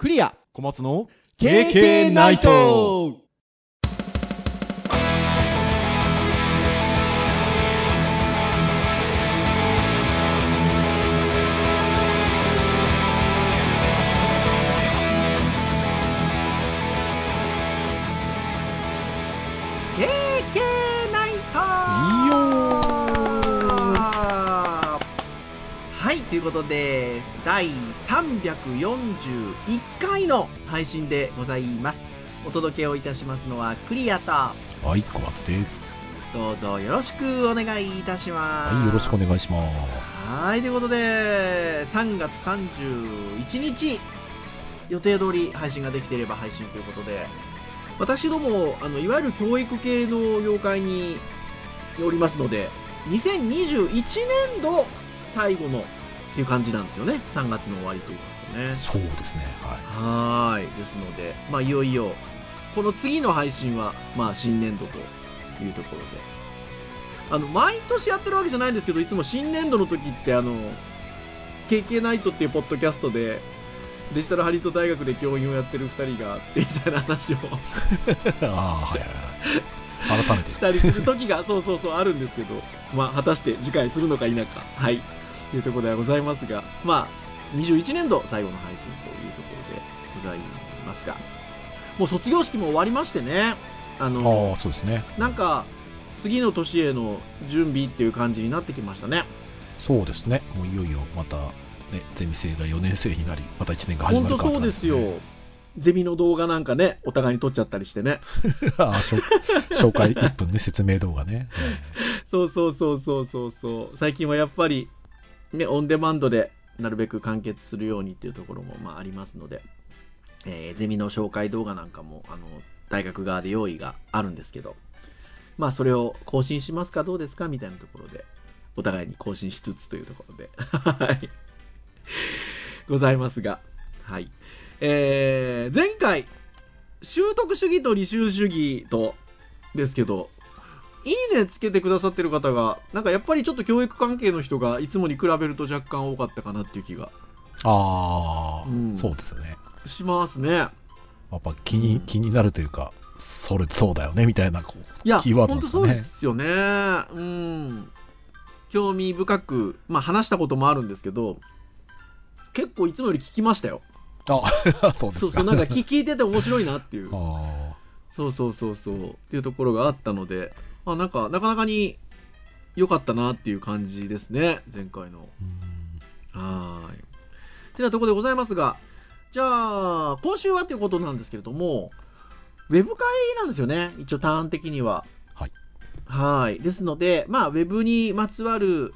クリア。小松の KK ナイトということで第341回の配信でございます。お届けをいたしますのはクリアとはい小松です。どうぞよろしくお願いいたします。はいよろしくお願いします。はいということで3月31日予定通り配信ができていれば配信ということで私どもあのいわゆる教育系の業界におりますので2021年度最後のいう感じなんですよね。3月の終わりといいますかね。そうですね。ははーい。ですのでまあいよいよこの次の配信はまあ新年度というところで。あの毎年やってるわけじゃないんですけどいつも新年度の時ってあの KK ナイトっていうポッドキャストでデジタルハリウッド大学で教員をやってる2人があってみたいな話をい ああはいはいはい。改めて。したりする時がそうそうそうあるんですけどまあ果たして次回するのか否か。はい。というところではございますがまあ21年度最後の配信というところでございますがもう卒業式も終わりましてねあのああそうですね。なんか次の年への準備っていう感じになってきましたね。そうですね。もういよいよまたねゼミ生が4年生になりまた1年が始本当まるかそうですよ、ゼミの動画なんかねお互いに撮っちゃったりしてね。ああ紹介1分ね説明動画ね、そうそうそうそうそうそう。最近はやっぱりねオンデマンドでなるべく完結するようにっていうところもまあありますので、えーゼミの紹介動画なんかもあの大学側で用意があるんですけどまあそれを更新しますかどうですかみたいなところでお互いに更新しつつというところではい。ございますがはい。えー前回習得主義と履修主義とですけどいいねつけてくださってる方がなんかやっぱりちょっと教育関係の人がいつもに比べると若干多かったかなっていう気が。ああ、うん。そうですね。しますね。やっぱ気に気になるというかそれそうだよねみたいなこういやキーワード本当なんですそうですよね。うん。興味深くまあ話したこともあるんですけど結構いつもより聞きましたよ。あ そうですか。そうそうなんか聞聞いてて面白いなっていう。あそうそうそうそう。っていうところがあったのであなんかなかなかに良かったなっていう感じですね前回のはーい。てなところでございますが、じゃあ、今週はということなんですけれども、ウェブ会なんですよね。一応ターン的には。はい。はい。ですので、まあ、ウェブにまつわる、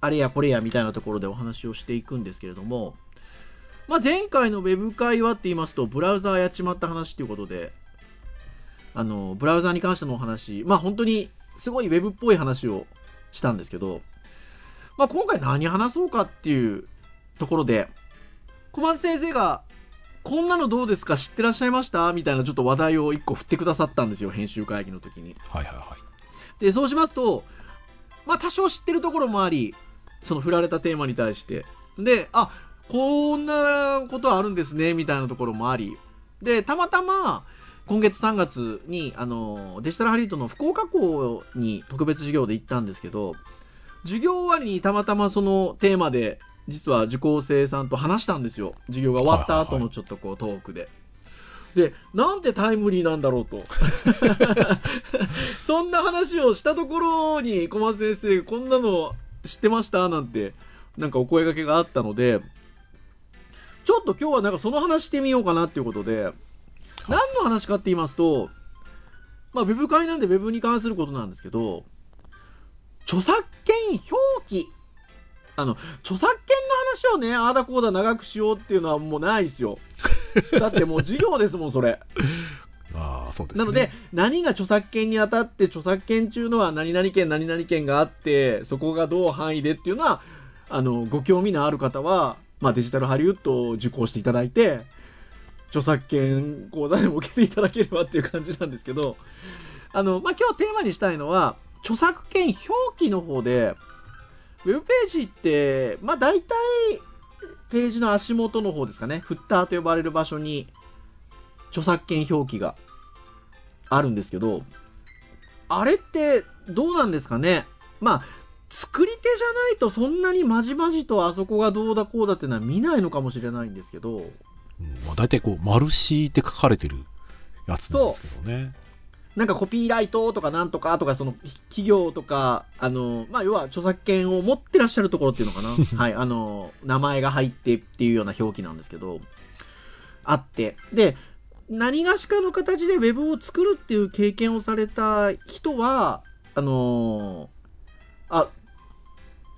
あれやこれやみたいなところでお話をしていくんですけれども、まあ、前回のウェブ会はって言いますと、ブラウザーやっちまった話ということで、あの、ブラウザーに関してのお話、まあ、本当にすごいウェブっぽい話をしたんですけど、まあ、今回何話そうかっていうところで、小松先生が、こんなのどうですか？知ってらっしゃいました？みたいなちょっと話題を一個振ってくださったんですよ、編集会議の時に。はいはいはいで、そうしますと、まあ多少知ってるところもあり、その振られたテーマに対して。で、あ、こんなことあるんですね、みたいなところもあり。で、たまたま、今月3月に、あの、デジタルハリウッドの福岡校に特別授業で行ったんですけど、授業終わりにたまたまそのテーマで、実は受講生さんと話したんですよ。授業が終わった後のちょっとこうトークで。で、なんてタイムリーなんだろうと。そんな話をしたところに小松先生こんなの知ってましたなんてなんかお声掛けがあったのでちょっと今日はなんかその話してみようかなっていうことで何の話かって言いますとまあウェブ会なんでウェブに関することなんですけど著作権表記あの著作権の話をねああだこうだ長くしようっていうのはもうないですよ。だってもう授業ですもんそれ。ああそうですね。なので、何が著作権にあたって、著作権中のは何々権、何々権があって、そこがどう範囲でっていうのは、あの、ご興味のある方は、まあ、デジタルハリウッドを受講していただいて、著作権講座でも受けていただければっていう感じなんですけど、あの、まあ、今日テーマにしたいのは、著作権表記の方で、ウェブページって、まあ、大体、ページの足元の方ですかね、フッターと呼ばれる場所に、著作権表記があるんですけど、あれってどうなんですかね。まあ、作り手じゃないとそんなにまじまじとあそこがどうだこうだっていうのは見ないのかもしれないんですけど、まあ、大体こう、マルシーって書かれてるやつなんですけどね。なんかコピーライトとかなんとかとか、その企業とか、あの、まあ、要は著作権を持ってらっしゃるところっていうのかな。はい、あの、名前が入ってっていうような表記なんですけど、あって。で、何がしかの形でウェブを作るっていう経験をされた人は、あのあ、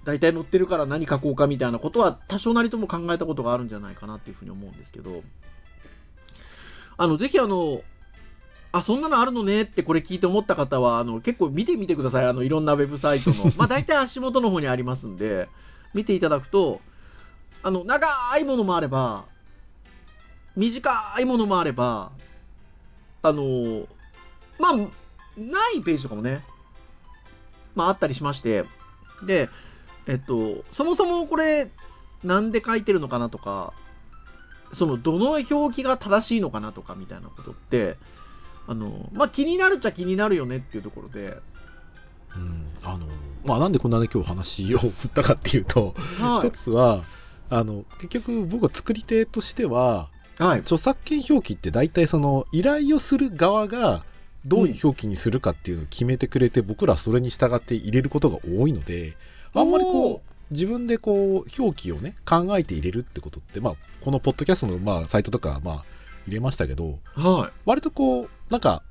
大体載ってるから何書こうかみたいなことは多少なりとも考えたことがあるんじゃないかなっていうふうに思うんですけど、あの、ぜひあの、あ、そんなのあるのねってこれ聞いて思った方は、あの、結構見てみてください。あの、いろんなウェブサイトの。まあ、大体足元の方にありますんで、見ていただくと、あの、長いものもあれば、短いものもあれば、あの、まあ、ないページとかもね、まあ、あったりしまして、で、えっと、そもそもこれ、なんで書いてるのかなとか、その、どの表記が正しいのかなとかみたいなことって、あの、まあ、気になるっちゃ気になるよねっていうところで、うんあのまあ、なんでこんなね、今日話を振ったかっていうと、はい一。つは、あの結局僕は作り手としてははい。著作権表記って大体その依頼をする側がどういう表記にするかっていうのを決めてくれて、僕らはそれに従って入れることが多いのであんまりこう自分でこう表記をね考えて入れるってことって、まあ、このポッドキャストのまあサイトとかまあ入れましたけどは割とこうなんか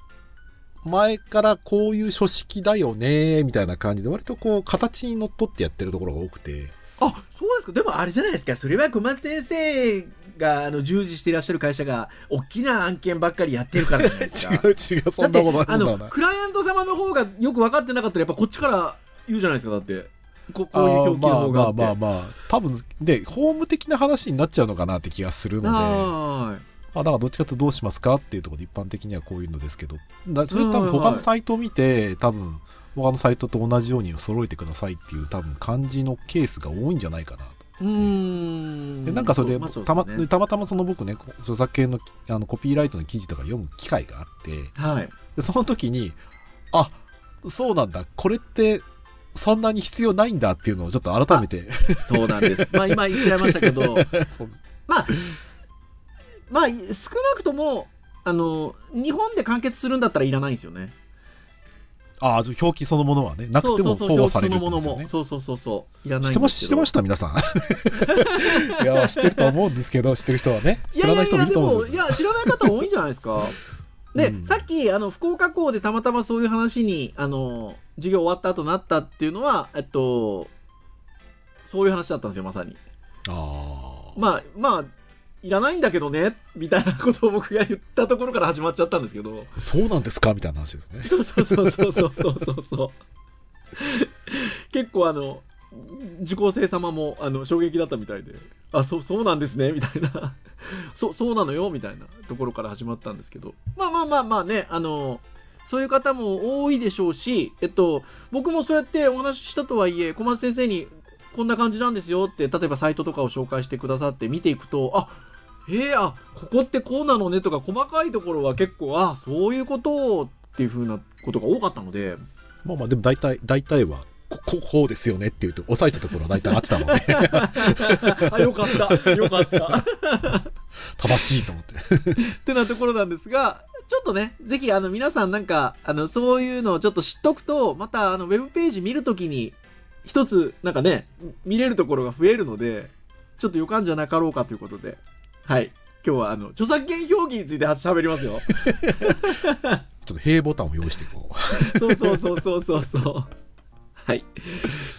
前からこういう書式だよねみたいな感じで割とこう形にのっとってやってるところが多くてあ、そうですか。でもあれじゃないですか。それは小松先生があの従事していらっしゃる会社が大きな案件ばっかりやってるからじゃないですか。違う違うそんなことないクライアント様の方がよく分かってなかったらやっぱこっちから言うじゃないですかだってここういう表記の方があって。まあまあまあ。まあ多分で法務的な話になっちゃうのかなって気がするので。はあだからどっちかというとどうしますかっていうところで一般的にはこういうのですけど。だそれ多分他のサイトを見て多分他のサイトと同じように揃えてくださいっていう多分感じのケースが多いんじゃないかなと。いう。ーん。でなんかそれで,、まあそうたまたまたまその僕ねこ著作権のあのコピーライトの記事とか読む機会があって。はい。でその時にあそうなんだ。これってそんなに必要ないんだっていうのをちょっと改めて。そうなんです。まあ今言っちゃいましたけど。そう。まあまあ少なくともあの日本で完結するんだったらいらないんですよね。ああ表記そのものはねなくてもそうそうそう保護される表記そのものもそうそうそうそういらない知ってまんです知ってました皆さん。いや知ってると思うんですけど知ってる人はね。いやいやい知らない人もいると思うんですよ。いや知らない方多いんじゃないですか。で、うん。さっきあの福岡港でたまたまそういう話にあの授業終わった後なったっていうのは、えっと、そういう話だったんですよ、まさに。あまあ、まあ、いらないんだけどね、みたいなことを僕が言ったところから始まっちゃったんですけど。そうなんですか？みたいな話ですね。そうそうそうそうそうそうそう。結構あの、受講生様もあの衝撃だったみたいで、あ、そう、そうなんですね、みたいな。そう、そうなのよ、みたいなところから始まったんですけど。まあまあまあまあね、あの、そういう方も多いでしょうしえっと僕もそうやってお話ししたとはいえ小松先生にこんな感じなんですよって例えばサイトとかを紹介してくださって見ていくとあえー、あここってこうなのねとか細かいところは結構あそういうことっていうふうなことが多かったので。まあまあでも大体大体はこここうですよねっていうと押さえたところは大体合ってたので。あよかった。よかった。正しいと思って。ってなところなんですがちょっとねぜひあの皆さんなんかあのそういうのをちょっと知っとくとまたあのウェブページ見るときに一つなんかね見れるところが増えるのでちょっと予感じゃなかろうかということで。はい。今日はあの著作権表記について喋りますよ。ちょっと平ボタンを用意していこう。そうそうそうそうそうそう。はい。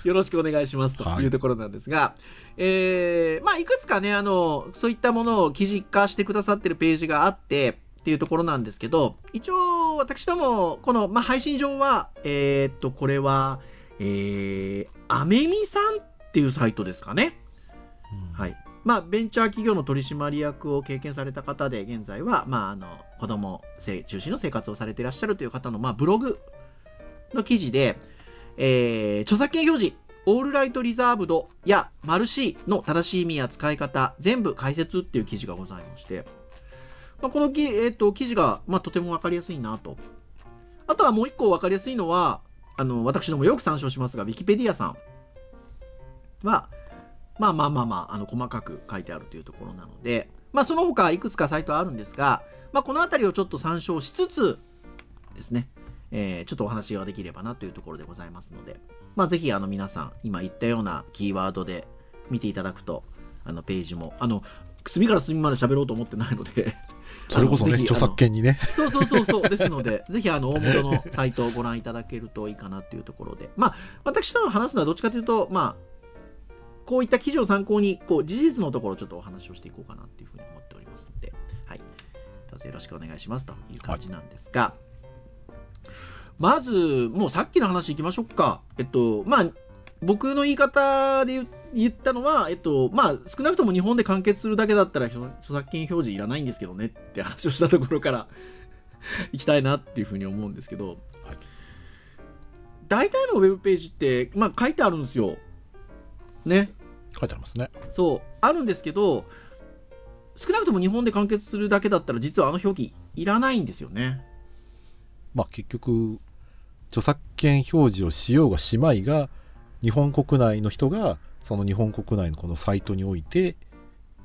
よろしくお願いしますというところなんですが、えー、まあ、いくつかね、あの、そういったものを記事化してくださってるページがあって、っていうところなんですけど、一応、私ども、この、まあ、配信上は、えーっと、これは、えー、アメミさんっていうサイトですかね。はい。まあ、ベンチャー企業の取締役を経験された方で、現在は、まあ、あの、子供せ中心の生活をされていらっしゃるという方の、まあ、ブログの記事で、えー著作権表示オールライトリザーブドやマルシーの正しい意味や使い方、全部解説っていう記事がございまして、まあ、このき、えー、と記事が、まあ、とてもわかりやすいなと。あとはもう一個わかりやすいのは、あの、私どもよく参照しますが、ウィキペディアさんは、まあまあまあまあ、あの、細かく書いてあるというところなので、まあその他いくつかサイトあるんですが、まあこのあたりをちょっと参照しつつですね、えーちょっとお話ができればなというところでございますので、まあぜひあの皆さん、今言ったようなキーワードで見ていただくと、あのページも、あの、隅から隅まで喋ろうと思ってないので、それこそね、著作権にね。そうそうそうそう。ですので、ぜひあの、大元のサイトをご覧いただけるといいかなというところで。まあ、私と話すのはどっちかというと、まあ、こういった記事を参考に、こう、事実のところをちょっとお話をしていこうかなっていうふうに思っておりますので、はい。どうぞよろしくお願いしますという感じなんですが、まず、もうさっきの話いきましょうか。えっと、まあ、僕の言い方で言言ったのは、えっと、まあ、少なくとも日本で完結するだけだったら、著作権表示いらないんですけどねって話をしたところから 行きたいなっていうふうに思うんですけど、はい大体のウェブページって、まあ、書いてあるんですよ。ね。書いてありますね。そう、あるんですけど、少なくとも日本で完結するだけだったら、実はあの表記いらないんですよね。まあ結局、著作権表示をしようがしまいが、日本国内の人が、その日本国内のこのサイトにおいて、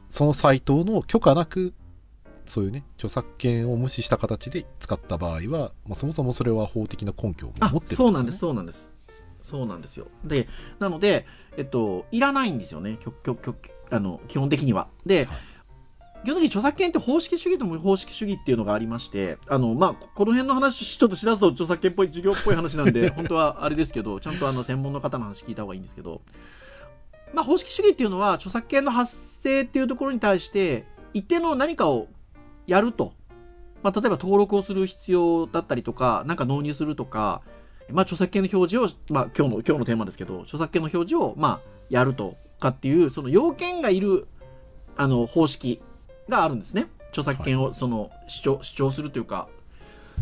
そのサイトの許可なく、そういうね、著作権を無視した形で使った場合は、まあ、そもそもそれは法的な根拠をあ持ってるそうなんです、そうなんです。そうなんですよ。で、なので、えっと、いらないんですよね、あの基本的には。で、はい基本的に著作権って方式主義と無方式主義っていうのがありまして、あの、まあ、ここの辺の話、ちょっとしだすと著作権っぽい、授業っぽい話なんで、本当はあれですけど、ちゃんとあの、専門の方の話聞いた方がいいんですけど、まあ、方式主義っていうのは、著作権の発生っていうところに対して、一定の何かをやると。まあ、例えば登録をする必要だったりとか、なんか納入するとか、まあ、著作権の表示を、まあ、今日の、今日のテーマですけど、著作権の表示を、まあ、やるとかっていう、その要件がいる、あの、方式があるんですね。著作権を、その、主張、主張するというか。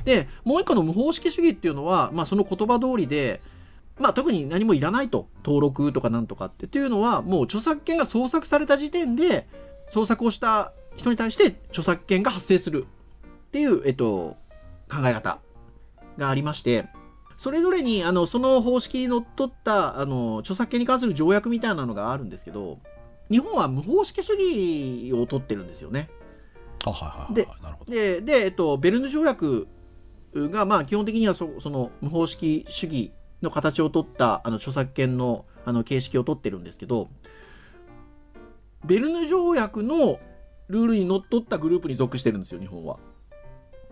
で、もう一個の無方式主義っていうのは、まあ、その言葉通りで、まあ、特に何もいらないと。登録とかなんとかって。っていうのは、もう著作権が創作された時点で、創作をした人に対して著作権が発生するっていう、えっと、考え方がありまして、それぞれに、あの、その方式にのっとった、あの、著作権に関する条約みたいなのがあるんですけど、日本は無方式主義を取ってるんですよね。あはいはいはいでなるほど。で、で、えっと、ベルヌ条約が、まあ、基本的にはそその無方式主義の形を取った、あの、著作権の、あの、形式を取ってるんですけど、ベルヌ条約のルールにのっとったグループに属してるんですよ、日本は。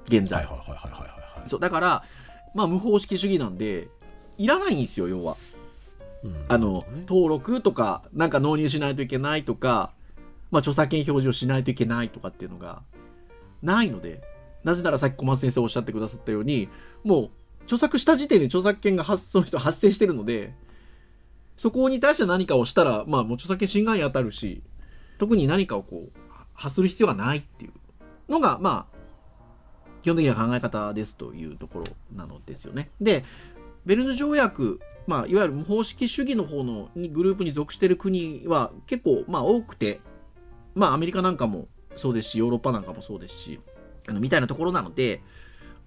現はい在。はいはいはいはいはい。そう、だから、まあ、無方式主義なんで、いらないんですよ、要は。うんあの、ね登録とか、なんか納入しないといけないとか、まあ、著作権表示をしないといけないとかっていうのが、ないので、なぜならさっき小松先生おっしゃってくださったように、もう、著作した時点で著作権が発その人発生してるので、そこに対して何かをしたら、まあ、もう著作権侵害に当たるし、特に何かをこう、発する必要がないっていうのが、まあ、基本的な考え方ですというところなのですよね。で、ベルヌ条約、まあ、いわゆる無方式主義の方のにグループに属している国は結構、まあ、多くて、まあ、アメリカなんかもそうですし、ヨーロッパなんかもそうですし、あのみたいなところなので、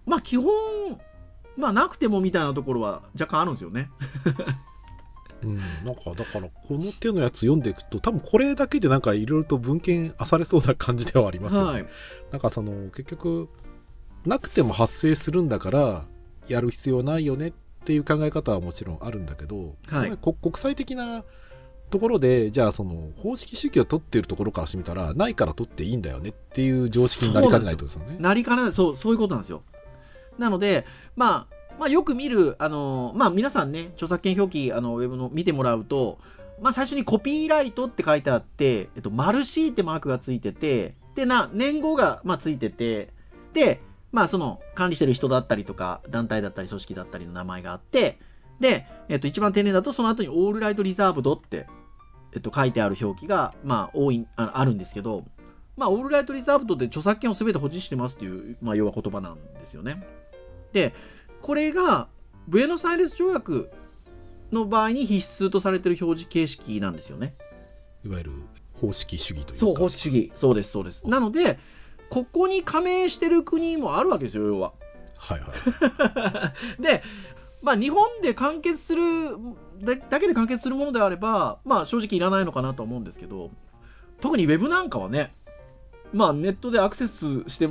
まあ、基本、まあ、なくてもみたいなところは若干あるんですよね。うん、なんかだからこの手のやつ読んでいくと多分これだけでなんかいろいろと文献あされそうな感じではありますよね、はい。なんかその結局なくても発生するんだからやる必要ないよねっていう考え方はもちろんあるんだけど、はいこ国際的なところでじゃあその方式主義を取っているところからしてみたらないから取っていいんだよねっていう常識になりかねないとですよね。なりかねない、そう、そういうことなんですよ。なので、まあ、まあ、よく見る、あの、まあ、皆さんね、著作権表記、あの、ウェブの見てもらうと、まあ、最初にコピーライトって書いてあって、えっと、マルシーってマークがついてて、で、な、年号が、まあ、ついてて、で、まあ、その、管理してる人だったりとか、団体だったり、組織だったりの名前があって、で、えっと、一番丁寧だと、その後にオールライトリザーブドって、えっと、書いてある表記が、まあ、多い、ああるんですけど、まあ、オールライトリザーブドで著作権を全て保持してますっていう、まあ、要は言葉なんですよね。で、これが、ブエノスアイレス条約の場合に必須とされてる表示形式なんですよね。いわゆる方式主義というか。そう、方式主義。そうです、そうです。なので、ここに加盟してる国もあるわけですよ、要は。はいはい。で、まあ、日本で完結するだだけで完結するものであれば、まあ、正直いらないのかなと思うんですけど、特にウェブなんかはね、まあ、ネットでアクセスして、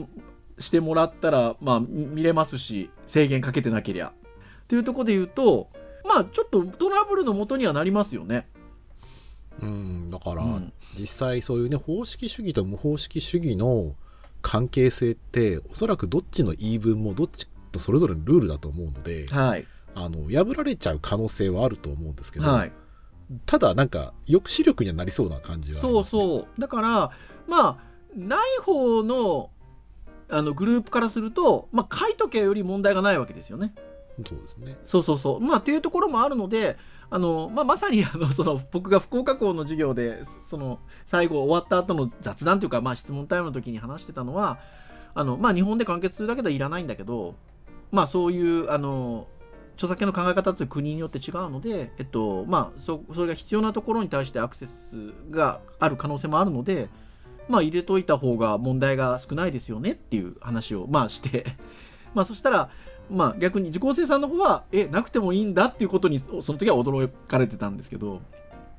してもらったら、まあ、み見れますし、制限かけてなけりゃ。っていうところで言うと、まあ、ちょっとトラブルの元にはなりますよね。うん、だから、うん実際そういうね、方式主義と無方式主義の関係性って、おそらくどっちの言い分もどっちとそれぞれのルールだと思うので、はい。あの破られちゃう可能性はあると思うんですけど、はい。ただなんか抑止力にはなりそうな感じはありそうそう。だから、まあ、ない方の、あの、グループからすると、まあ、書いとけより問題がないわけですよね。そうですね。そうそうそう。まあ、っていうところもあるので、あの、まあ、まさに、あの、その、僕が福岡校の授業で、その、最後終わった後の雑談というか、まあ、質問タイムの時に話してたのは、あの、まあ、日本で完結するだけではいらないんだけど、まあ、そういう、あの、著作権の考え方って国によって違うので、えっと、まあ、そ、それが必要なところに対してアクセスがある可能性もあるので、まあ、入れといた方が問題が少ないですよねっていう話を、まあ、して、まあ、そしたら、まあ、逆に受講生さんの方は、え、なくてもいいんだっていうことに、そその時は驚かれてたんですけど、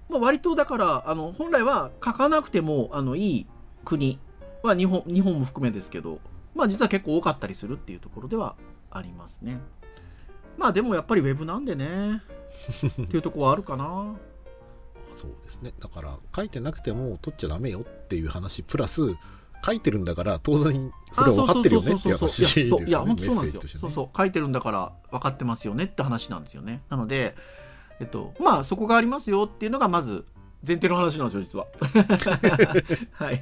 まあ、割とだから、あの、本来は書かなくても、あの、いい国は日本、日本も含めですけど、まあ、実は結構多かったりするっていうところではありますね。まあ、でもやっぱりウェブなんでね、っていうところはあるかな。そうですね。だから書いてなくても取っちゃダメよっていう話プラス書いてるんだから当然それは分かってるよねっていう話ですよね。いや、本当そうなんですよねそうそう。書いてるんだから分かってますよねって話なんですよね。なので、えっと、まあ、そこがありますよっていうのが、まず、前提の話なんですよ、実は。はい。っ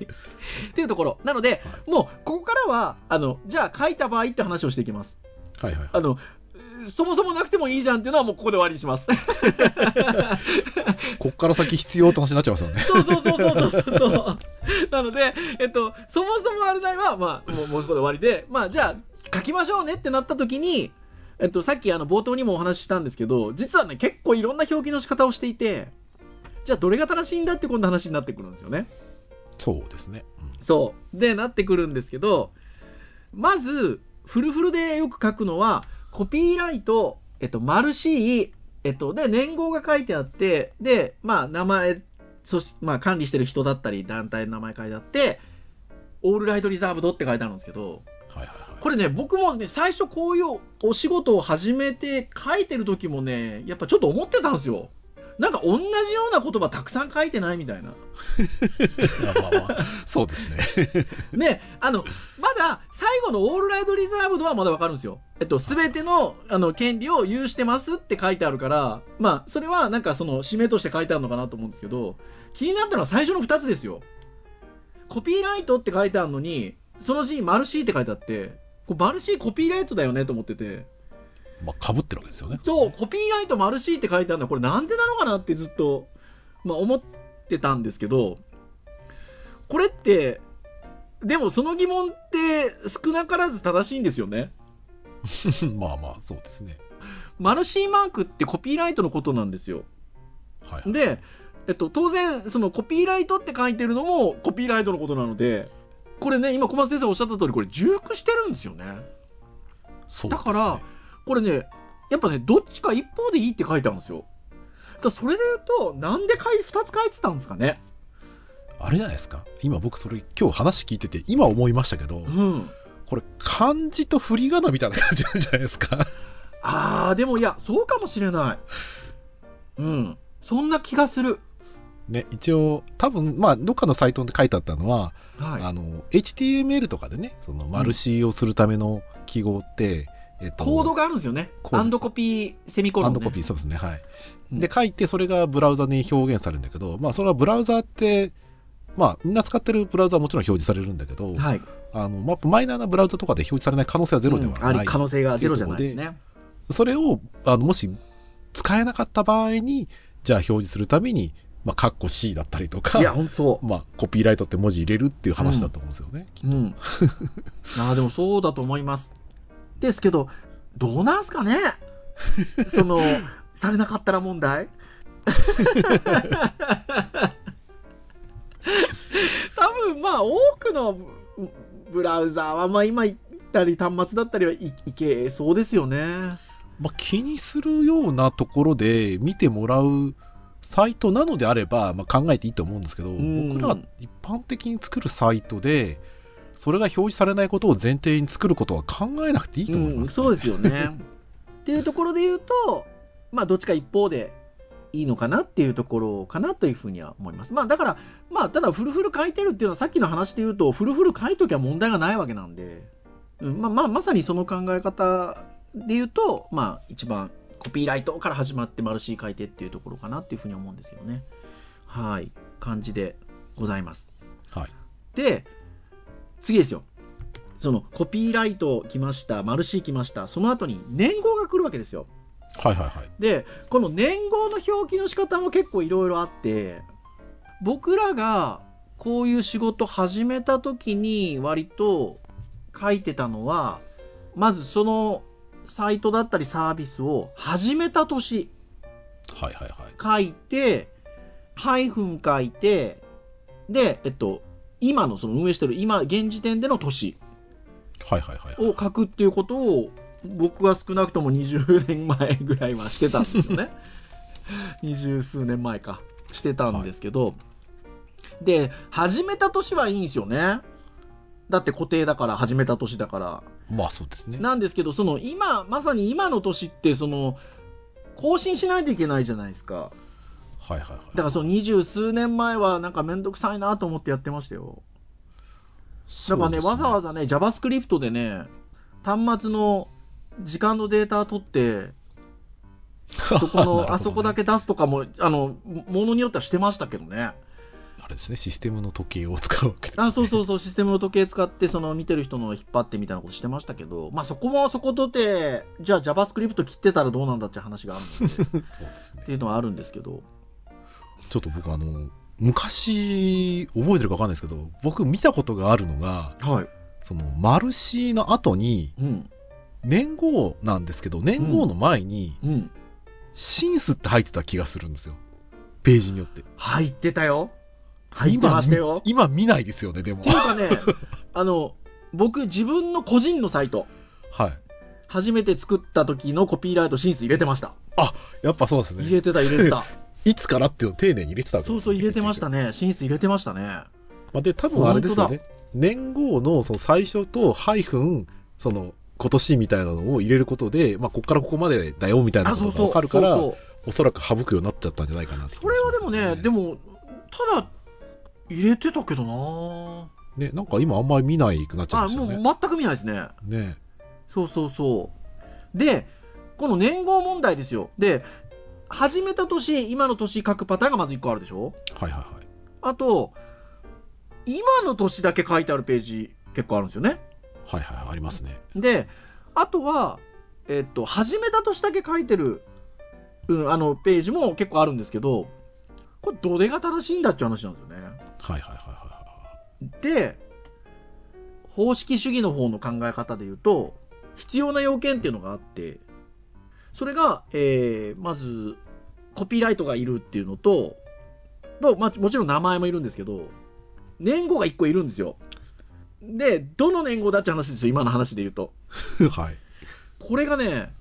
ていうところ。なので、もう、ここからは、あの、じゃあ書いた場合って話をしていきます。はいはい。あの、そもそもなくてもいいじゃんっていうのはもうここで終わりにします。こっから先必要って話になっちゃいますよね。そうそうそうそうそうそうそう。なので、えっと、そもそもあれないは、まあ、もう、もうここで終わりで、まあ、じゃあ、書きましょうねってなった時に、えっと、さっきあの、冒頭にもお話ししたんですけど、実はね、結構いろんな表記の仕方をしていて、じゃあ、どれが正しいんだって今度話になってくるんですよね。そうですね。うんそう。で、なってくるんですけど、まず、フルフルでよく書くのは、コピーライト、えっと、マルシー、えっと、で、年号が書いてあって、で、まあ、名前、そし、まあ、管理してる人だったり、団体の名前書いてあって、オールライトリザーブドって書いてあるんですけど、はいはいはい。これね、僕もね、最初こういうお仕事を始めて書いてる時もね、やっぱちょっと思ってたんですよ。なんか同じような言葉たくさん書いてないみたいな。まあまあまあそうですね。ね、あの、まだ最後のオールライドリザーブドはまだわかるんですよ。えっと、すべての、あの、権利を有してますって書いてあるから、まあ、それはなんかその、締めとして書いてあるのかなと思うんですけど、気になったのは最初の二つですよ。コピーライトって書いてあるのに、その字、マルシーって書いてあって、これマルシーコピーライトだよねと思ってて、まあ、かぶってるわけですよね。そう、コピーライトマルシーって書いてあるのは、これなんでなのかなってずっと、まあ思ってたんですけど、これって、でもその疑問って少なからず正しいんですよね。まあまあ、そうですね。マルシーマークってコピーライトのことなんですよ。はい。で、えっと、当然、そのコピーライトって書いてるのもコピーライトのことなので、これね、今小松先生おっしゃった通り、これ重複してるんですよね。そうだから、これね、やっぱね、どっちか一方でいいって書いてあるんですよ。だそれで言うと、なんで二つ書いてたんですかね。あれじゃないですか？今僕それ今日話聞いてて、今思いましたけど、うん。これ漢字と振り仮名みたいな感じなんじゃないですか？あー、でもいや、そうかもしれない。うん。そんな気がする。ね、一応、多分まあ、どっかのサイトで書いてあったのは、はい。あの HTML とかでね、そのマルシーをするための記号って、えっと、コードがあるんですよね。アンドコピー、セミコロン、ね。ハンドコピー、そうですね、はい。うんで、書いて、それがブラウザに表現されるんだけど、まあ、それはブラウザって、まあ、みんな使ってるブラウザはもちろん表示されるんだけど、はい。あのまあ、マイナーなブラウザとかで表示されない可能性はゼロではうんあない。り可能性がゼロじゃないですね。それをあのもし使えなかった場合に、じゃあ表示するために、まあ、カッコ C だったりとかい、や、本当まあ、コピーライトって文字入れるっていう話だと思うんですよね。うん。ああ、でもそうだと思います。ですけど、どうなんすかね？その、されなかったら問題？多分まあ多くのブブラウザーはまあ今言ったり端末だったりはいいけそうですよね。まあ、気にするようなところで見てもらうサイトなのであれば、まあ、考えていいと思うんですけど、ん。僕らが一般的に作るサイトでそれが表示されないことを前提に作ることは考えなくていいと思います、うん、そうですよね。っていうところで言うとまあどっちか一方でいいのかなっていうところかなというふうには思います。まあだからまあただフルフル書いてるっていうのはさっきの話で言うとフルフル書いときゃ問題がないわけなんで、うん、まあまあまさにその考え方で言うとまあ一番コピーライトから始まってマルシー書いてっていうところかなっていうふうに思うんですよね。はい感じでございます。はい、で次ですよ。そのコピーライト来ました、マルシー来ました、その後に年号が来るわけですよ。はいはいはいで、この年号の表記の仕方も結構いろいろあって、僕らがこういう仕事始めた時に割と書いてたのは、まずそのサイトだったりサービスを始めた年はいはいはい書いて、ハイフン書いて、で、えっと、今のその運営してる今、現時点での年はいはいはいを書くっていうことを僕は少なくとも20年前ぐらいはしてたんですよね。二十数年前か。してたんですけど、で、始めた年はいいんですよね。だって固定だから、始めた年だから。まあそうですねなんですけど、その今、まさに今の年って、その、更新しないといけないじゃないですか。はいはいはいだからその二十数年前はなんかめんどくさいなと思ってやってましたよ。だからね、わざわざね、JavaScript でね、端末の時間のデータ取って、そこの、あそこだけ出すとかも、あの、ものによってはしてましたけどね。あれですねシステムの時計を使うわけです、ね、あ、そうそうそう、システムの時計使って、その見てる人の引っ張ってみたいなことしてましたけど、まあそこもそことて、じゃあ JavaScript 切ってたらどうなんだって話があるので、っ そうですねていうのはあるんですけど。ちょっと僕あの昔覚えてるか分かんないですけど僕見たことがあるのがはい。そのマルシーの後にうん。年号なんですけど年号の前にうん。シンスって入ってた気がするんですよページによって入ってたよ。入ってましたよ。今今見ないですよねでもっていうかね、あの、僕自分の個人のサイト、はい初めて作った時のコピーライトシンス入れてました。やっぱそうですね入れてた、入れてた。いつからっていうのを丁寧に入れてたわけですねそうそう、入れてましたね。シンス入れてましたね。まあ、で多分あれですよね年号のその最初とハイフンその今年みたいなのを入れることで、まあ、ここからここまでだよみたいなあ、ことが。分かるからそおそらく省くようになっちゃったんじゃないかなって気それはでもね、でも、ただ、入れてたけどなねなんか今あんまり見ないくなっちゃいあ、ましたよねもう全く見ないですね。ねそうそうそう。で、この年号問題ですよ。で、始めた年、今の年書くパターンがまず1個あるでしょ？はいはいはいあと、今の年だけ書いてあるページ結構あるんですよね。はいはいはいありますねで、あとは、えっと、始めた年だけ書いてる、うん、あの、ページも結構あるんですけど、これどれが正しいんだっていう話なんですよね。はいはいはいはで、方式主義の方の考え方で言うと、必要な要件っていうのがあって、それが、えー、まず、コピーライトがいるっていうのと、とまあ、もちろん名前もいるんですけど、年号が1個いるんですよ。で、どの年号だって話ですよ、今の話で言うと。い はいこれがね、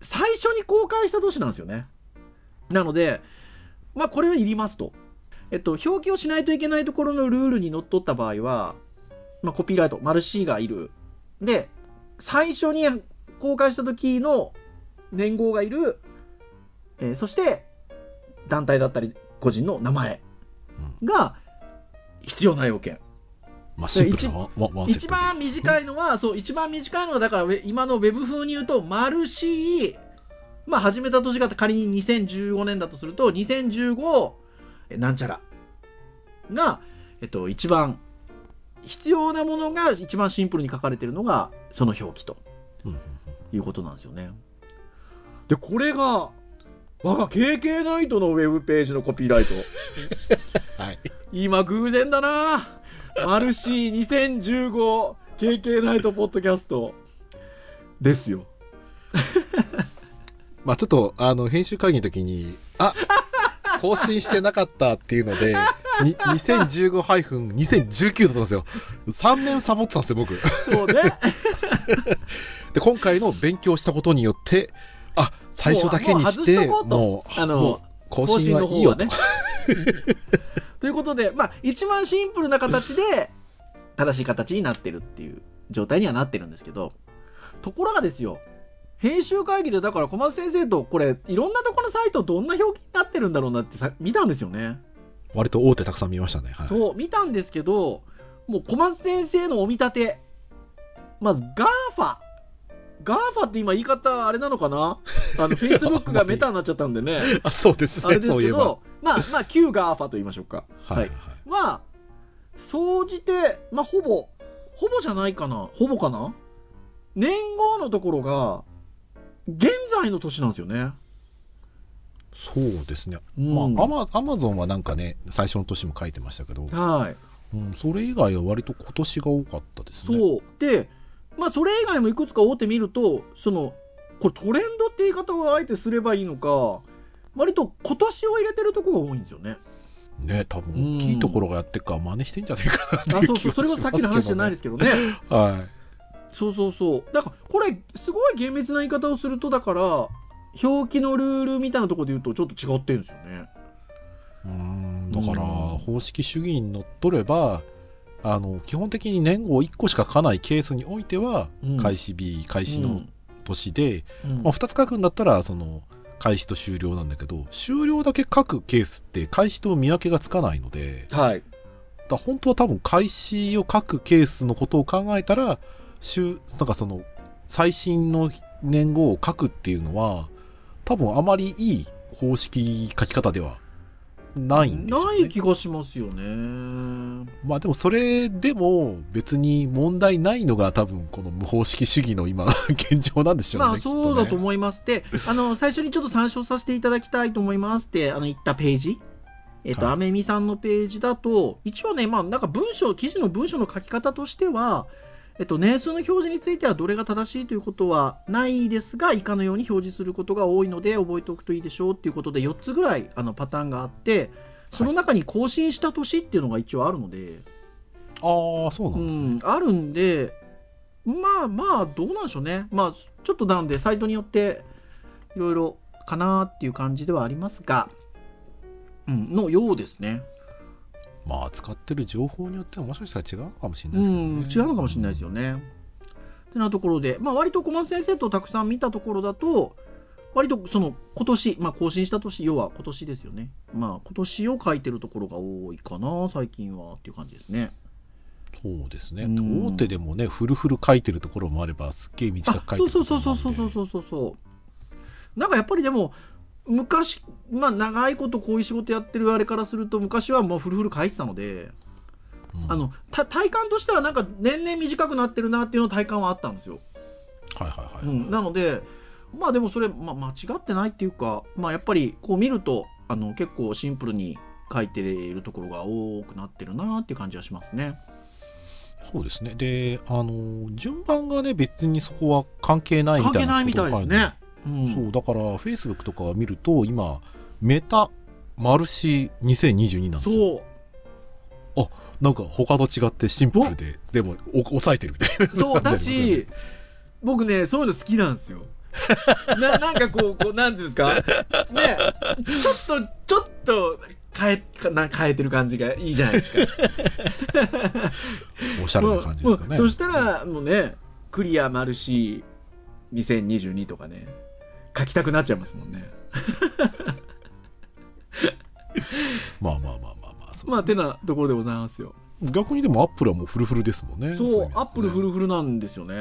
最初に公開した年なんですよね。なので、まあこれはいりますと。えっと、表記をしないといけないところのルールにのっとった場合は、まあコピーライト、マルシーがいる。で、最初に公開した時の年号がいる。えーそして、団体だったり個人の名前が必要な要件。まあ一番短いのは、そう、一番短いのは、だから今のウェブ風に言うと、マルシー、まあ、始めた年が仮に2015年だとすると、2015、えなんちゃらが、えっと、一番、必要なものが一番シンプルに書かれてるのが、その表記ということなんですよね。で、これが、我が KK ナイトのウェブページのコピーライト。はい今偶然だなマルシー 2015KK ナイトポッドキャストですよ。まあちょっと、あの、編集会議の時に、あ更新してなかったっていうので、に2015-2019だったんですよ。3年サボってたんですよ、僕。そうねで、今回の勉強したことによって、あ、最初だけにして、もう外しとこうとあの更新はいいよと。ということでまあ一番シンプルな形で正しい形になってるっていう状態にはなってるんですけどところがですよ編集会議でだから小松先生とこれいろんなところのサイトどんな表記になってるんだろうなってさ見たんですよね。割と大手たくさん見ましたね。はい、そう見たんですけどもう小松先生のお見立てまず GAFA GAFA って今言い方あれなのかな？あの Facebook がメタになっちゃったんでね あ、そうですね。あれです。けどまあまあ旧 GAFA と言いましょうかはい、はい。は総じてまあほぼほぼじゃないかなほぼかな？年号のところが現在の年なんですよね。そうですね。うんまあアマ、アマゾンはなんかね、最初の年も書いてましたけど、はいうん、それ以外は割と今年が多かったですね。そうでまあそれ以外もいくつか大手見るとそのこれトレンドって言い方をあえてすればいいのか割と今年を入れてるところが多いんですよね。ね、多分大きいところがやってるから真似してんじゃないかなっていあそうそうそれこそさっきの話じゃないですすけどね。はい。そうそうそうだからこれすごい厳密な言い方をするとだから表記のルールみたいなところで言うとちょっと違ってるんですよね。うーんだからうん方式主義にのっとればあの基本的に年号1個しか書かないケースにおいては、うん。開始日開始の年で、うん。うんまあ、2つ書くんだったらその開始と終了なんだけど終了だけ書くケースって開始と見分けがつかないのではい。だ本当は多分開始を書くケースのことを考えたら終なんかその最新の年号を書くっていうのは多分あまりいい方式書き方ではないんですよ、ね。ない気がしますよね。まあでもそれでも別に問題ないのが多分この無方式主義の今 現状なんでしょうね。まあそうだとう。思いますって、あの最初にちょっと参照させていただきたいと思いますってあの言ったページえっ、と、はいアメミさんのページだと一応ねまあなんか文章記事の文章の書き方としてはえっと、年数の表示についてはどれが正しいということはないですが以下のように表示することが多いので覚えておくといいでしょうっていうことで4つぐらいあのパターンがあってその中に更新した年っていうのが一応あるので、ああ、そうなんですね。うん、あるんでまあまあどうなんでしょうね。まあちょっとなのでサイトによっていろいろかなっていう感じではありますが、うん、のようですねまあ使ってる情報によってはもしかしたら違うのかもしれうないですけど、ね。ん違うのかもしれないですよね。ってなところでまあ割と小松先生とたくさん見たところだと割とその今年、まあ、更新した年要は今年ですよね。まあ今年を書いてるところが多いかな最近はっていう感じですね。そうですね、うん。大手でもねフルフル書いてるところもあればすっげえ短あく書いてるそうそうところもあるんで。そうそうそうそうそうそう。なんかやっぱりでも昔まあ長いことこういう仕事やってるあれからすると昔はもうフルフル書いてたので、うん。あのた体感としてはなんか年々短くなってるなっていうの体感はあったんですよ、はいはいはい、うん、なのでまあでもそれ、まあ、間違ってないっていうかまあやっぱりこう見るとあの結構シンプルに書いているところが多くなってるなっていう感じはしますね。そうですね。であの順番がね別にそこは関係ないみたいな関係ないみたいですね、うん、そうだから Facebook とかを見ると今メタマルシ2022なんですよ。そう。なんか他と違ってシンプルででもお抑えてるみたいなそうだし、僕ね、そういうの好きなんですよ。ななんかこう、こう、なんていうんですか、ね、ちょっと、ちょっと変え、かな変えてる感じがいいじゃないですか。おしゃれな感じですかね。そしたら、もうね、クリアマルシー2022とかね、書きたくなっちゃいますもんね。まあまあまあまあまあそうまあ、てなところでございますよ。逆にでもアップルはもうフルフルですもんねそう、アップルフルルフルなんですよね。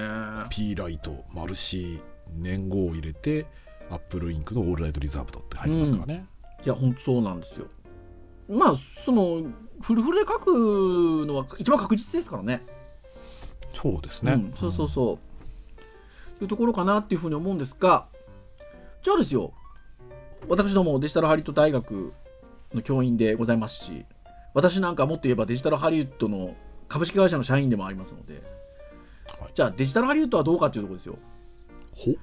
P ライトマルシ年号を入れてアップル Incの All Rights Reserved って入りますからね、いや、ほんとそうなんですよ。まあ、その、フルフルで書くのは一番確実ですからね。そうですね、うん、そうそうそう。というところかなっていうふうに思うんですが、じゃあですよ、私どもデジタルハリウッド大学の教員でございますし、私なんかもっと言えばデジタルハリウッドの株式会社の社員でもありますので、はいじゃあデジタルハリウッドはどうかっていうところですよ。ほ？ね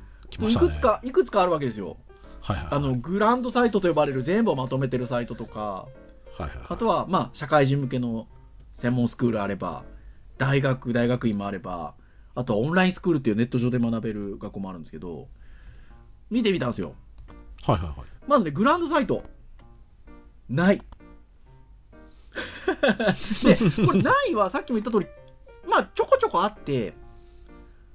いくつか、いくつかあるわけですよ。はいはい。あの、グランドサイトと呼ばれる全部をまとめてるサイトとか、はいはい。あとは、まあ、社会人向けの専門スクールあれば、大学、大学院もあれば、あとはオンラインスクールっていうネット上で学べる学校もあるんですけど、見てみたんですよ。はいはいはい。まずね、グランドサイト。ない。で、これないはさっきも言った通り、まあ、ちょこちょこあって、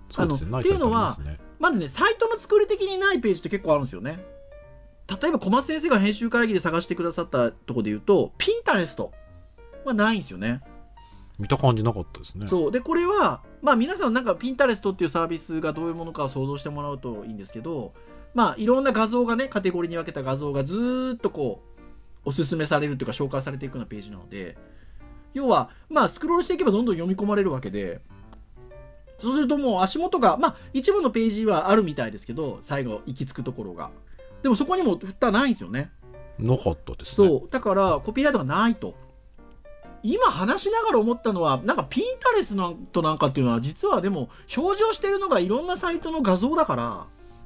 そうですね。あのナイスっていうのはまずね、サイトの作り的にないページって結構あるんですよね。例えば、小松先生が編集会議で探してくださったとこで言うと、ピンタレストはないんですよね。見た感じなかったですね。そう。で、これは、まあ皆さんなんかピンタレストっていうサービスがどういうものかを想像してもらうといいんですけど、まあいろんな画像がね、カテゴリーに分けた画像がずーっとこう、おすすめされるというか紹介されていくようなページなので、要は、まあスクロールしていけばどんどん読み込まれるわけで、そうするともう足元が、まあ一部のページはあるみたいですけど、最後行き着くところが。でもそこにも蓋ないんですよね。なかったですね。そう。だから、コピーライトがないと。今話しながら思ったのは、なんかピンタレスなんとなんかっていうのは、実はでも、表示をしてるのがいろんなサイトの画像だから、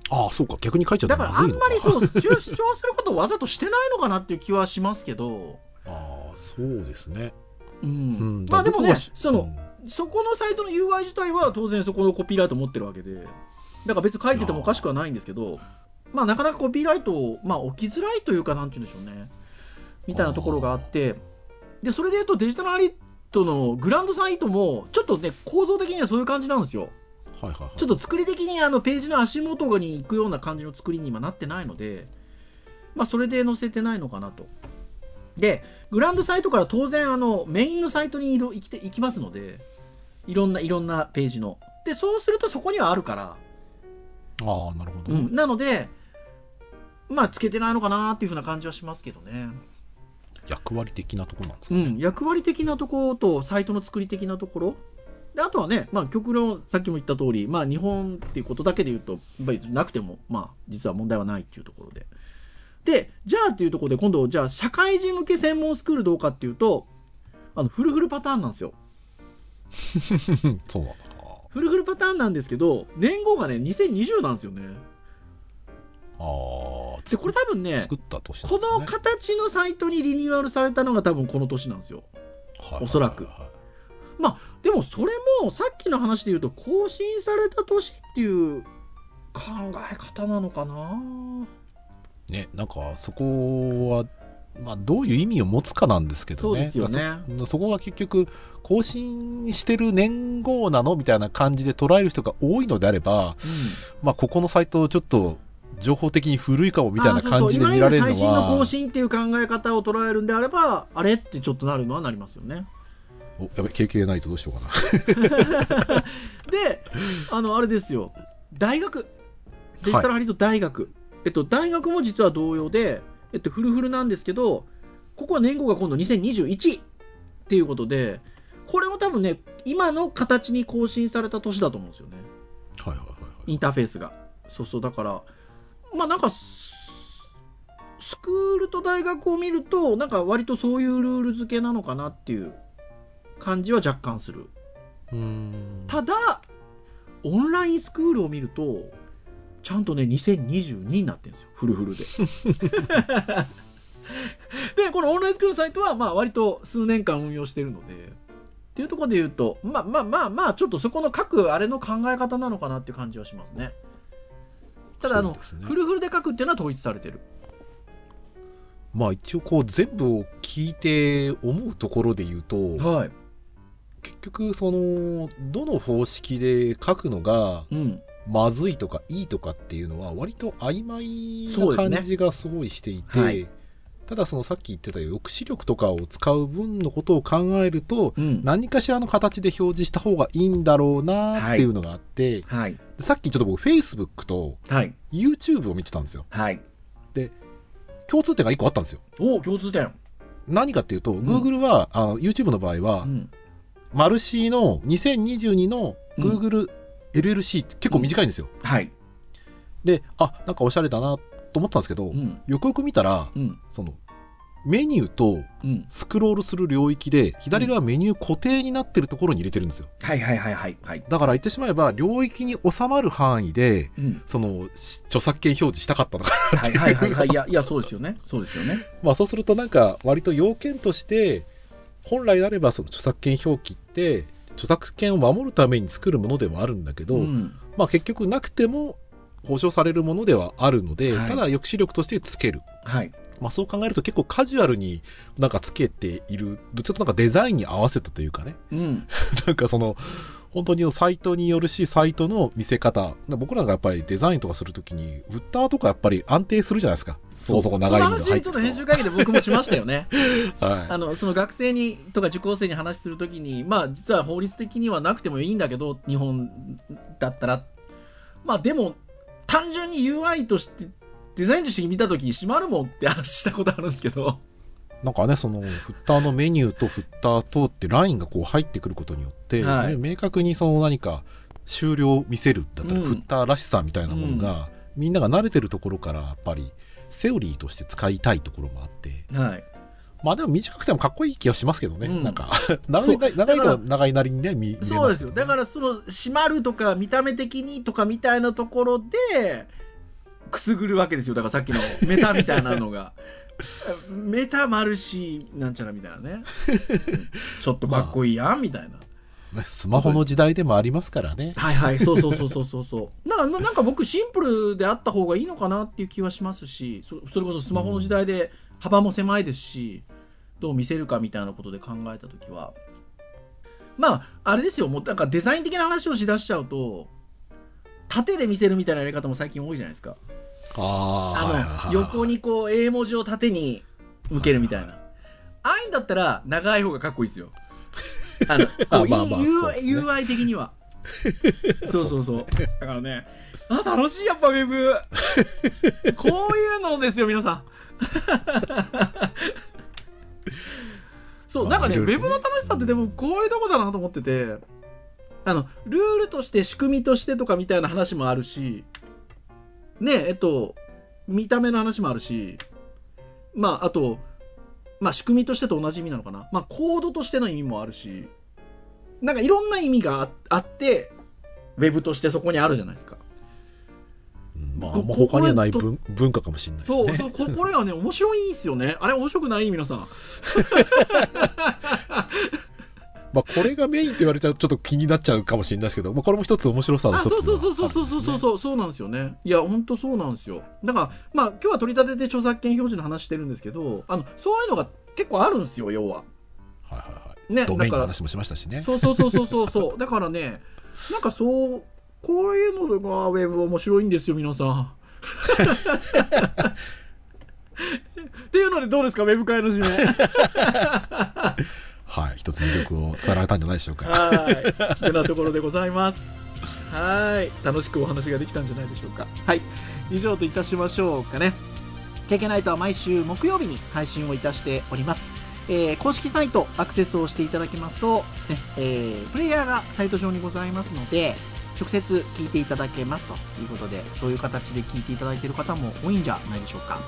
ああ、そうか。逆に書いちゃっただからあんらまりそう、主主張することをわざとしてないのかなっていう気はしますけど、ああ、そうですね。う。うんん。まあでもねその、そこのサイトの UI 自体は当然そこのコピーライト持ってるわけで、だから別に書いててもおかしくはないんですけど、まあなかなかコピーライトを、まあ置きづらいというか、なんて言うんでしょうね。みたいなところがあって、で、それで言うとデジタルアリットのグランドサイトも、ちょっとね、構造的にはそういう感じなんですよ。うんはいはいはい。ちょっと作り的にあのページの足元に行くような感じの作りに今なってないので、まあそれで載せてないのかなと。で、グランドサイトから当然あのメインのサイトに移動行きて行きますので、いろんないろんなページの。で、そうするとそこにはあるから、ああ、なるほど。うん、なので、まあつけてないのかなっていうふうな感じはしますけどね。役割的なところなんですかね。うん、役割的なところとサイトの作り的なところであとはね、まあ、極論さっきも言った通り、まあ、日本っていうことだけで言うとやっぱりなくても、まあ、実は問題はないっていうところで。でじゃあっていうところで今度じゃあ社会人向け専門スクールどうかっていうとあのフルフルパターンなんですよ。そうなんだ。フルフルパターンなんですけど年号がね2020なんですよね。ああ、でこれ多分ね作った年なんこの形のサイトにリニューアルされたのが多分この年なんですよ。はいおそらくはい。はいでもそれもさっきの話で言うと更新された年っていう考え方なのかな？ね、なんかそこは、まあ、どういう意味を持つかなんですけどね。そうですよね。そそこが結局、更新してる年号なのみたいな感じで捉える人が多いのであれば、まあ、ここのサイトちょっと情報的に古いかもみたいな感じで見られるのは、あそうそう最新の更新っていう考え方を捉えるんであればあれってちょっとなるのはなりますよねおやべ、KK ないとどうしようかな。であのあれですよ。大学。デジタルハリウッド大学、えっと大学も実は同様でえっとフルフルなんですけどここは年号が今度2021っていうことでこれも多分ね今の形に更新された年だと思うんですよね。はいはいはいはい。インターフェースが。そうそうだからまあなんかススクールと大学を見るとなんか割とそういうルール付けなのかなっていう感じは若干する。ただオンラインスクールを見るとちゃんとね2022になってるんですよ。フルフルで。でこのオンラインスクールサイトはまあ割と数年間運用してるのでっていうところで言うとまあまあまあまあちょっとそこの各あれの考え方なのかなっていう感じはしますね。ただあの、ね。フルフルで書くっていうのは統一されてる。まあ一応こう全部を聞いて思うところで言うと、はい結局そのどの方式で書くのがうん。まずいとかいいとかっていうのは割と曖昧な感じがすごいしていて、はい。ただそのさっき言ってた抑止力とかを使う分のことを考えるとうん。何かしらの形で表示した方がいいんだろうなっていうのがあって、はい。さっきちょっと僕 Facebook とはい。YouTube を見てたんですよ。はい。共通点が1個あったんですよ。おお共通点。何かっていうと、Google はあの YouTube の場合は、うんマルシーの2022の Google LLC って結構短いんですよ。はい。で、あなんかおしゃれだなと思ったんですけど、うん。よくよく見たら、うん。そのメニューとうん。スクロールする領域で左側メニュー固定になってるところに入れてるんですよ。はいはいはいはいはい、だから言ってしまえば領域に収まる範囲でうん、そのし著作権表示したかったのかはいはいはいはい。いやいやそうですよね。そうですよね。まあそうするとなんか割と要件として本来であればその著作権表記って著作権を守るために作るものではあるんだけど、ん、まあ結局なくても保証されるものではあるので、はい。ただ抑止力としてつける、はい。まあ、そう考えると結構カジュアルになんかつけている。ちょっとなんかデザインに合わせたというかね。うん。なんかその本当にサイトによるしサイトの見せ方。僕らがやっぱりデザインとかするときにフッターとかやっぱり安定するじゃないですか。そこそこ長いその話ちょっと編集会議で僕もしましたよね。はい。あのその学生にとか受講生に話するときにまあ実は法律的にはなくてもいいんだけど日本だったら。まあでも単純に UI としてデザインとして見たときに閉まるもんって話したことあるんですけどなんかねそのフッターのメニューとフッターとってラインがこう入ってくることによって、はい。ね明確にその何か終了を見せるだったり、うん。フッターらしさみたいなものが、みんなが慣れてるところからやっぱりセオリーとして使いたいところもあって。はい。まあでも短くてもかっこいい気がしますけどね、うん。なんか 長い長いと長いなりにね見そうですよ。だからその閉まるとか見た目的にとかみたいなところでくすぐるわけですよ。だからさっきのメタみたいなのが メタマルシなんちゃらみたいなね。ちょっとかっこいいやんみたいな、ねスマホの時代でもありますからね。はいはいそうそうそうそうそうそう。だからななんか僕シンプルであった方がいいのかなっていう気はしますしそそれこそスマホの時代で幅も狭いですし、どう見せるかみたいなことで考えた時は。まああれですよ。もうなんかデザイン的な話をしだしちゃうと縦で見せるみたいなやり方も最近多いじゃないですかあの、横にこう A 文字を縦に向けるみたいな、ああいうんだったら長い方がかっこいいですよ。あの UI 的には。そうそうそう。だからねあ楽しいやっぱウェブ。こういうのですよ皆さん。そうなんかね、ウェブの楽しさってでもこういうとこだなと思ってて。あのルールとして仕組みとしてとかみたいな話もあるしねえっと見た目の話もあるしまああとまあ仕組みとしてと同じ意味なのかな。まあコードとしての意味もあるしなんかいろんな意味がああってウェブとしてそこにあるじゃないですか。うん。まあ、こあんま他にはないこ文文化かもしれないですそう、ね。そうここれはね面白いんですよね。あれ面白くない？皆さん まあ、これがメインと言われちゃうとちょっと気になっちゃうかもしれないですけど、まあ、これも一つ面白さのあ一つそうそうそうそうそうそうそうそうそうなんですよ。ねいや本当そうなんですよ。だからまあ今日は取り立てて著作権表示の話してるんですけどあのそういうのが結構あるんですよ要は。はいはいはい。ねドメインの話もしましたしね。そうそうそうそうそうそう。だからねなんかそうこういうのがウェブ面白いんですよ皆さん。っていうのでどうですかウェブ会の締めはい、一つ魅力を伝えられたんじゃないでしょうか。はい。てなところでございます。はい。楽しくお話ができたんじゃないでしょうか。はい。以上といたしましょうかね。経験ナイトは毎週木曜日に配信をいたしております。えー公式サイトアクセスをしていただきますと、ねえープレイヤーがサイト上にございますので、直接聞いていただけますということで、そういう形で聞いていただいている方も多いんじゃないでしょうか。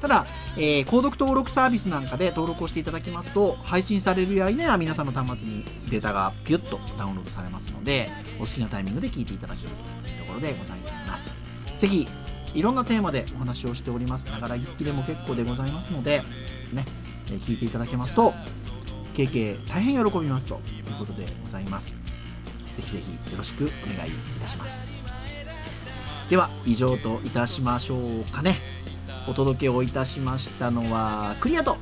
ただ、えー購読登録サービスなんかで登録をしていただきますと、配信されるやいなや皆さんの端末にデータがピュッとダウンロードされますので、お好きなタイミングで聞いていただけるというところでございます。ぜひ、いろんなテーマでお話をしております。ながら聞きでも結構でございますので、ですね、えー聞いていただけますと、KK 大変喜びますということでございます。ぜひぜひよろしくお願いいたします。では、以上といたしましょうかね。お届けをいたしましたのはクリアと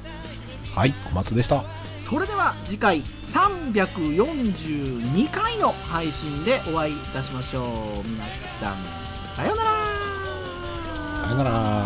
はい、小松でした。それでは次回342回の配信でお会いいたしましょう皆さんさようならさよなら。